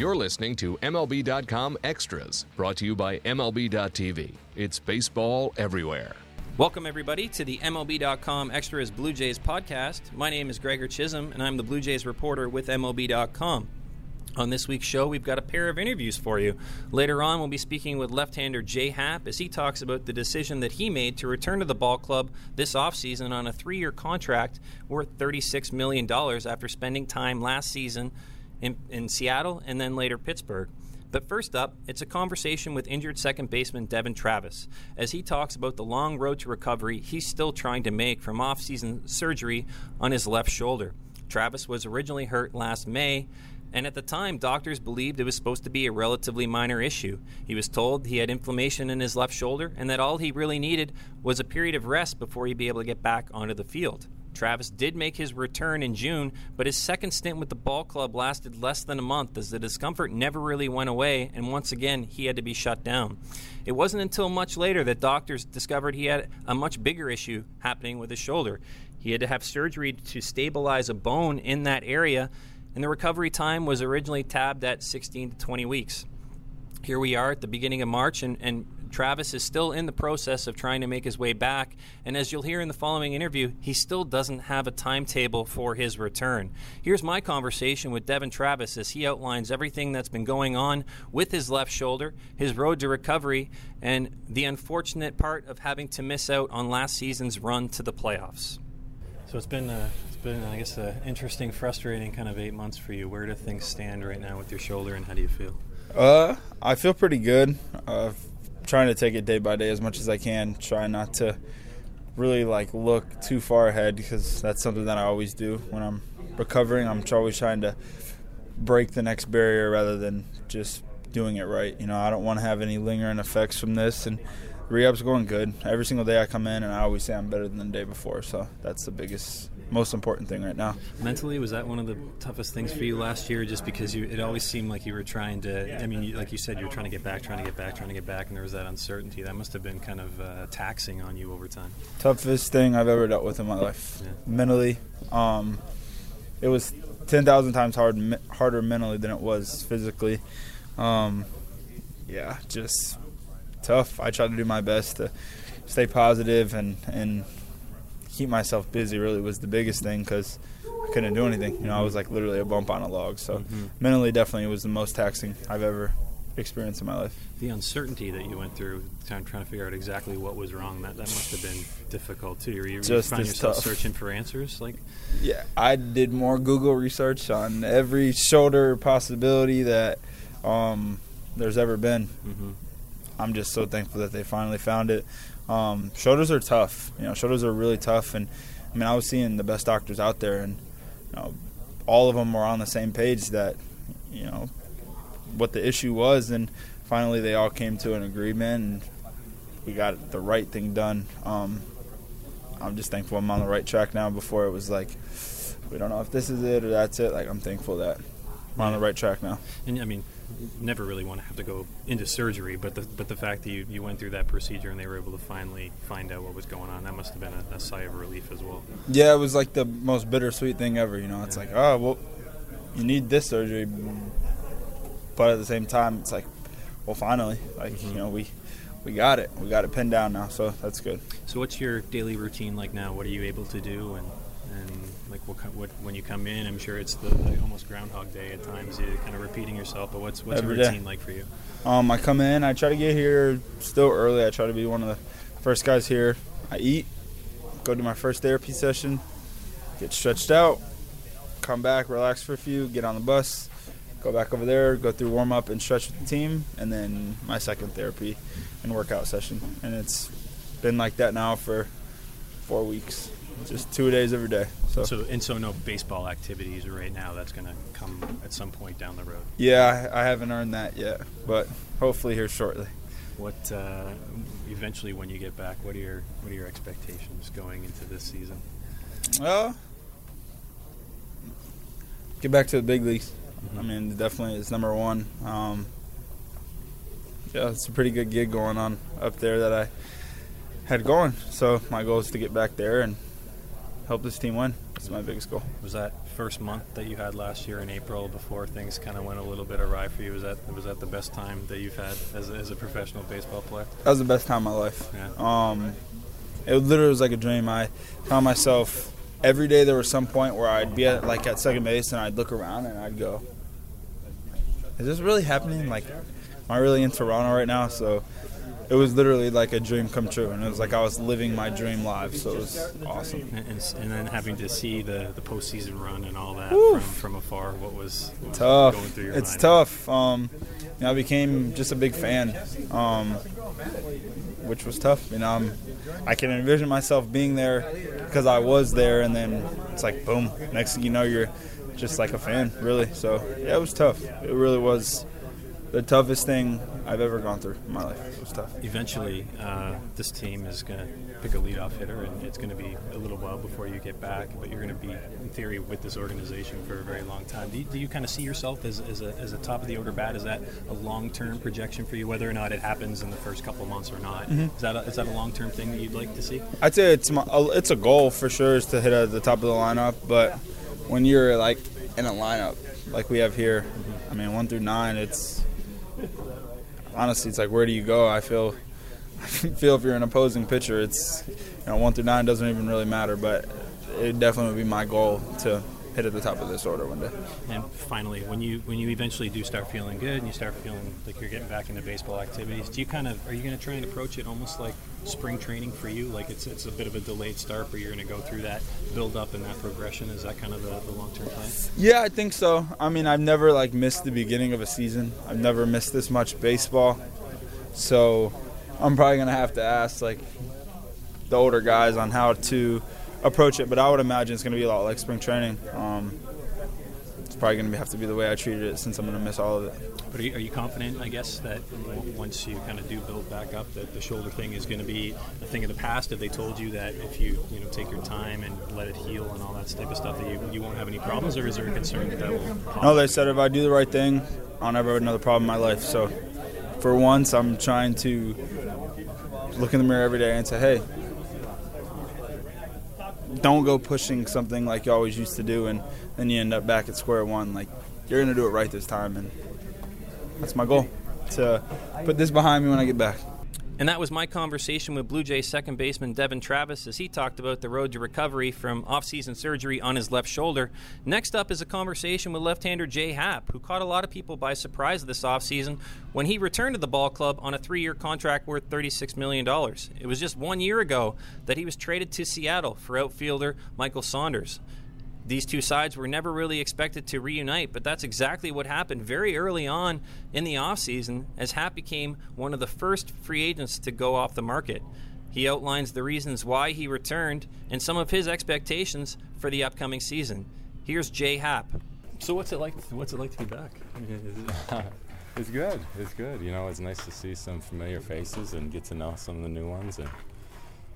You're listening to MLB.com Extras, brought to you by MLB.tv. It's baseball everywhere. Welcome, everybody, to the MLB.com Extras Blue Jays podcast. My name is Gregor Chisholm, and I'm the Blue Jays reporter with MLB.com. On this week's show, we've got a pair of interviews for you. Later on, we'll be speaking with left hander Jay Happ as he talks about the decision that he made to return to the ball club this offseason on a three year contract worth $36 million after spending time last season in, in Seattle and then later Pittsburgh. But first up, it's a conversation with injured second baseman Devon Travis as he talks about the long road to recovery he's still trying to make from off-season surgery on his left shoulder. Travis was originally hurt last May, and at the time, doctors believed it was supposed to be a relatively minor issue. He was told he had inflammation in his left shoulder and that all he really needed was a period of rest before he'd be able to get back onto the field. Travis did make his return in June, but his second stint with the ball club lasted less than a month as the discomfort never really went away, and once again, he had to be shut down. It wasn't until much later that doctors discovered he had a much bigger issue happening with his shoulder. He had to have surgery to stabilize a bone in that area, and the recovery time was originally tabbed at 16 to 20 weeks. Here we are at the beginning of March, and, and Travis is still in the process of trying to make his way back, and as you'll hear in the following interview, he still doesn't have a timetable for his return. Here's my conversation with Devon Travis as he outlines everything that's been going on with his left shoulder, his road to recovery, and the unfortunate part of having to miss out on last season's run to the playoffs. So it's been uh, it's been I guess an interesting, frustrating kind of eight months for you. Where do things stand right now with your shoulder, and how do you feel? Uh, I feel pretty good. Uh, trying to take it day by day as much as I can. Try not to really like look too far ahead because that's something that I always do when I'm recovering. I'm always trying to break the next barrier rather than just doing it right. You know, I don't want to have any lingering effects from this and rehab's going good. Every single day I come in and I always say I'm better than the day before. So that's the biggest most important thing right now. Mentally, was that one of the toughest things for you last year? Just because you, it always seemed like you were trying to. I mean, you, like you said, you were trying to get back, trying to get back, trying to get back, and there was that uncertainty. That must have been kind of uh, taxing on you over time. Toughest thing I've ever dealt with in my life, yeah. mentally. Um, it was ten thousand times hard, harder mentally than it was physically. Um, yeah, just tough. I tried to do my best to stay positive and and keep myself busy really was the biggest thing because I couldn't do anything. You know, I was like literally a bump on a log. So mm-hmm. mentally, definitely, it was the most taxing I've ever experienced in my life. The uncertainty that you went through, trying, trying to figure out exactly what was wrong, that, that must have been difficult too. You, Just find yourself tough. searching for answers, like. Yeah, I did more Google research on every shoulder possibility that um, there's ever been. Mm-hmm. I'm just so thankful that they finally found it. Um, shoulders are tough. You know, shoulders are really tough. And I mean, I was seeing the best doctors out there, and you know, all of them were on the same page that you know what the issue was, and finally they all came to an agreement, and we got the right thing done. Um, I'm just thankful I'm on the right track now. Before it was like, we don't know if this is it or that's it. Like I'm thankful that we're on the right track now. And I mean, never really want to have to go into surgery, but the but the fact that you, you went through that procedure and they were able to finally find out what was going on, that must have been a, a sigh of relief as well. Yeah, it was like the most bittersweet thing ever. You know, it's yeah. like, oh well, you need this surgery, but at the same time, it's like, well, finally, like mm-hmm. you know, we we got it, we got it pinned down now, so that's good. So, what's your daily routine like now? What are you able to do, and and like what, what when you come in? I'm sure it's the, the almost Groundhog Day at times. You kind of repeating yourself. But what's what's Every your routine day. like for you? Um, I come in. I try to get here still early. I try to be one of the first guys here. I eat, go to my first therapy session, get stretched out, come back, relax for a few, get on the bus, go back over there, go through warm up and stretch with the team, and then my second therapy and workout session. And it's been like that now for four weeks just two days every day. So. so and so no baseball activities right now. That's going to come at some point down the road. Yeah, I, I, haven't earned that yet, but hopefully here shortly. What uh, eventually when you get back? What are your what are your expectations going into this season? Well, get back to the big leagues. Mm-hmm. I mean, definitely it's number one. Um, yeah, it's a pretty good gig going on up there that I had going. So my goal is to get back there and help this team win. That's my biggest goal. Was that first month that you had last year in April before things kind of went a little bit awry for you? Was that was that the best time that you've had as a, as a professional baseball player? That was the best time of my life. Yeah. Um, it literally was like a dream. I found myself every day. There was some point where I'd be at like at second base and I'd look around and I'd go, "Is this really happening? Like, am I really in Toronto right now?" So it was literally like a dream come true, and it was like I was living my dream live. So it was awesome. And, and, and then having to see the, the postseason run and all that from, from afar, what was, what was tough. going through your It's mind? tough. Um, you know, I became just a big fan, um, which was tough. You know, I'm, I can envision myself being there because I was there, and then it's like boom. Next thing you know, you're just like a fan, really. So yeah, it was tough. It really was the toughest thing I've ever gone through in my life. It was tough. Eventually, uh, this team is going to pick a leadoff hitter, and it's going to be a little while before you get back. But you're going to be, in theory, with this organization for a very long time. Do you, do you kind of see yourself as, as, a, as a top of the order bat? Is that a long-term projection for you, whether or not it happens in the first couple months or not? Mm-hmm. Is that a, is that a long-term thing that you'd like to see? I'd say it's my, it's a goal for sure is to hit at the top of the lineup, but when you're like in a lineup like we have here, I mean one through nine, it's honestly it's like where do you go? I feel I feel if you're an opposing pitcher, it's you know one through nine doesn't even really matter, but it definitely would be my goal to hit at the top of this order one day. And finally, when you when you eventually do start feeling good and you start feeling like you're getting back into baseball activities, do you kind of are you going to try and approach it almost like spring training for you? Like it's it's a bit of a delayed start, where you're going to go through that build up and that progression. Is that kind of the, the long term plan? Yeah, I think so. I mean, I've never like missed the beginning of a season. I've never missed this much baseball. So, I'm probably gonna have to ask like the older guys on how to approach it. But I would imagine it's gonna be a lot like spring training. Um, it's probably gonna have to be the way I treated it since I'm gonna miss all of it. But are you, are you confident, I guess, that once you kind of do build back up, that the shoulder thing is going to be a thing of the past? Have they told you that if you you know take your time and let it heal and all that type of stuff, that you, you won't have any problems, or is there a concern that that will? pop No, they said if I do the right thing, I'll never have another problem in my life. So, for once, I'm trying to look in the mirror every day and say, hey, don't go pushing something like you always used to do, and then you end up back at square one. Like, you're to do it right this time, and that's my goal to put this behind me when I get back. And that was my conversation with Blue Jays second baseman Devon Travis as he talked about the road to recovery from offseason surgery on his left shoulder. Next up is a conversation with left-hander Jay Happ, who caught a lot of people by surprise this offseason when he returned to the ball club on a three-year contract worth $36 million. It was just one year ago that he was traded to Seattle for outfielder Michael Saunders. These two sides were never really expected to reunite, but that's exactly what happened very early on in the offseason as Happ became one of the first free agents to go off the market. He outlines the reasons why he returned and some of his expectations for the upcoming season. Here's Jay Happ. So what's it like what's it like to be back? It's good. It's good. You know, it's nice to see some familiar faces and get to know some of the new ones. And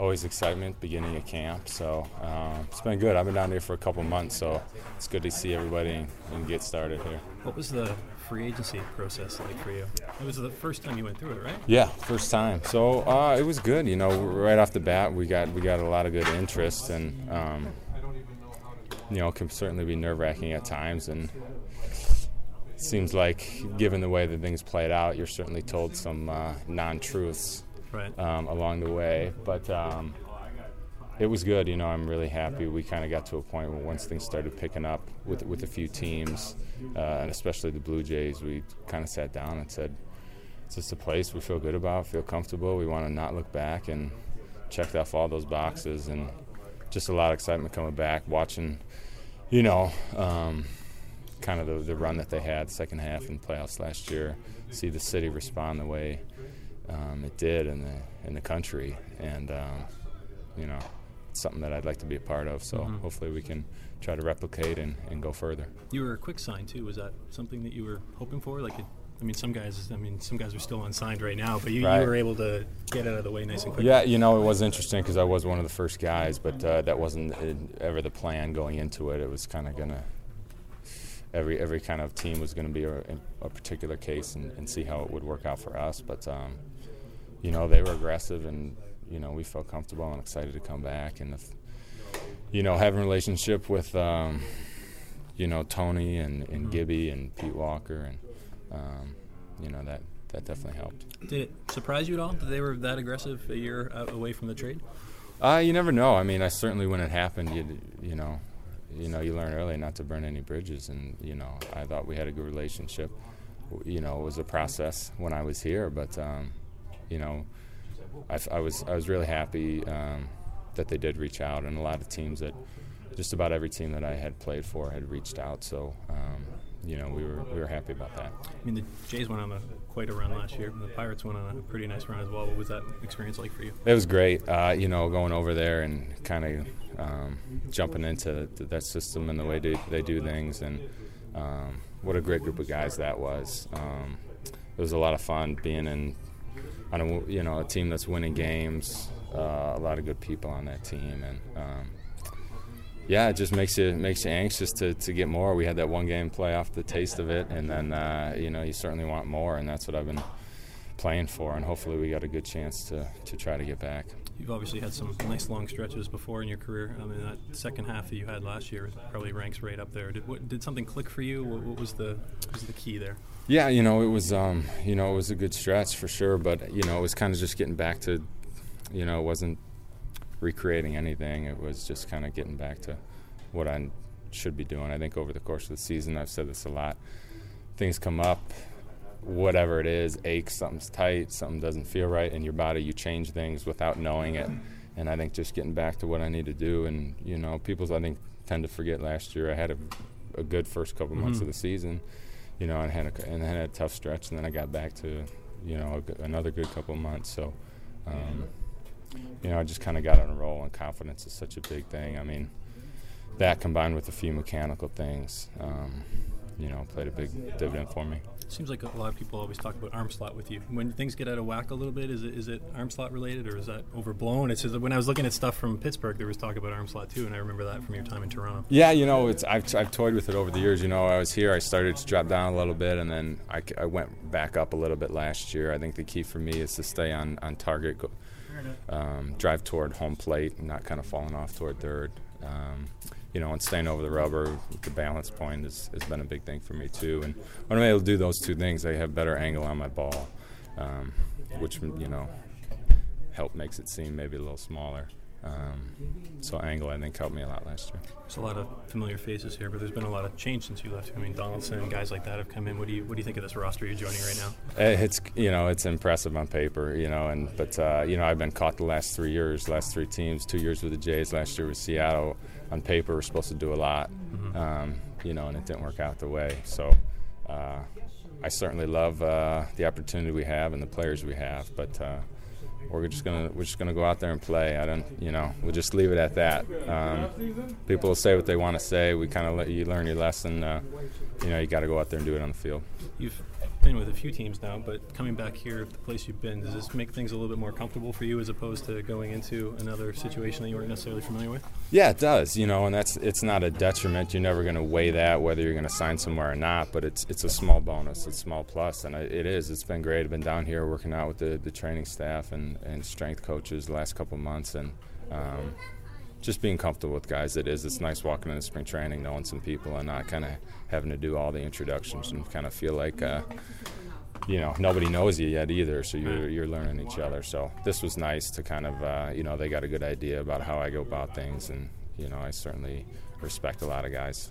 always excitement beginning of camp. So uh, it's been good. I've been down here for a couple months, so it's good to see everybody and, and get started here. What was the free agency process like for you? It was the first time you went through it, right? Yeah, first time. So uh, it was good. You know, right off the bat, we got we got a lot of good interest, and um, you know, can certainly be nerve wracking at times. And it seems like, given the way that things played out, you're certainly told some uh, non truths Right. um, along the way. But um, it was good. You know, I'm really happy. We kind of got to a point where once things started picking up with with a few teams, uh, and especially the Blue Jays, we kind of sat down and said, "It's just a place we feel good about, feel comfortable. We want to not look back." And checked off all those boxes, and just a lot of excitement coming back, watching, you know. Um, kind of the, the run that they had second half in playoffs last year see the city respond the way um, it did in the in the country, and um, you know, it's something that I'd like to be a part of. So hopefully we can try to replicate and, and go further. You were a quick sign too. Was that something that you were hoping for? Like, it, I mean, some guys. I mean, some guys are still unsigned right now, but you, Right. you were able to get out of the way nice and quick. Yeah, you know, it was interesting because I was one of the first guys, but uh, that wasn't uh, ever the plan going into it. It was kind of gonna every every kind of team was going to be a, a particular case and, and see how it would work out for us. But um, you know, they were aggressive, and you know, we felt comfortable and excited to come back. And if you know, having a relationship with, um, you know, Tony and, and Mm-hmm. Gibby and Pete Walker, and um, you know that that definitely helped. Did it surprise you at all that they were that aggressive a year away from the trade? Uh, you never know. I mean, I certainly when it happened, you you know, you know, you learn early not to burn any bridges, and you know, I thought we had a good relationship. You know, it was a process when I was here, but um, you know, I, I was I was really happy um, that they did reach out, and a lot of teams that just about every team that I had played for had reached out. So, um, you know, we were we were happy about that. I mean, the Jays went on a quite a run last year. and The Pirates went on a pretty nice run as well. What was that experience like for you? It was great, uh, you know, going over there and kind of um, jumping into that system and the way they, they do things, and um, what a great group of guys that was. Um, it was a lot of fun being in on a you know a team that's winning games. Uh, a lot of good people on that team, and um, yeah, it just makes you makes you anxious to, to get more. We had that one game playoff, the taste of it, and then uh, you know you certainly want more, and that's what I've been playing for, and hopefully we got a good chance to, to try to get back. You've obviously had some nice long stretches before in your career. I mean, that second half that you had last year probably ranks right up there. Did what, did something click for you? What, what was the what was the key there? Yeah, you know, it was um, you know, it was a good stretch for sure, but you know, it was kind of just getting back to you know, it wasn't recreating anything. It was just kind of getting back to what I should be doing. I think over the course of the season, I've said this a lot. Things come up, whatever it is, aches, something's tight, something doesn't feel right in your body. You change things without knowing it. And I think just getting back to what I need to do. And, you know, people, I think, tend to forget last year I had a, a good first couple months Mhm. of the season, you know, and had, a, and then had a tough stretch. And then I got back to, you know, a another good couple months. So, um, you know, I just kind of got on a roll, and confidence is such a big thing. I mean, that combined with a few mechanical things, um, you know, played a big dividend for me. Seems like a lot of people always talk about arm slot with you. When things get out of whack a little bit, is it is it arm slot related or is that overblown? It's just that when I was looking at stuff from Pittsburgh, there was talk about arm slot too, and I remember that from your time in Toronto. Yeah, you know, it's I've, I've toyed with it over the years. You know, I was here, I started to drop down a little bit, and then I went back up a little bit last year. I think the key for me is to stay on, on target, go, um, drive toward home plate, and not kind of falling off toward third. Um, you know, and staying over the rubber, the balance point has, has been a big thing for me too. And when I'm able to do those two things, I have better angle on my ball, um, which you know help makes it seem maybe a little smaller. Um, so angle, I think, helped me a lot last year. There's a lot of familiar faces here, but there's been a lot of change since you left. I mean, Donaldson, guys like that have come in. What do you what do you think of this roster you're joining right now? Eh, It's you know it's impressive on paper, you know, and but uh, you know I've been caught the last three years, last three teams, two years with the Jays, last year with Seattle. On paper, we're supposed to do a lot, um, you know, and it didn't work out the way. So uh, I certainly love uh, the opportunity we have and the players we have, but. We're just gonna we're just gonna go out there and play. I don't, you know, we'll just leave it at that. Um, people will say what they want to say. We kind of let you learn your lesson. Uh, you know, you got to go out there and do it on the field. You've been with a few teams now, but coming back here, the place you've been, does this make things a little bit more comfortable for you as opposed to going into another situation that you weren't necessarily familiar with? Yeah, it does. You know, and that's it's not a detriment. You're never going to weigh that whether you're going to sign somewhere or not. But it's it's a small bonus, it's a small plus, and it is. It's been great. I've been down here working out with the, the training staff and, and strength coaches the last couple months, and um, just being comfortable with guys. It is. It's nice walking into spring training, knowing some people, and not kind of having to do all the introductions and kind of feel like. Uh, you know, nobody knows you yet either, so you're, you're learning each other. So this was nice to kind of, uh, you know, they got a good idea about how I go about things, and you know, I certainly respect a lot of guys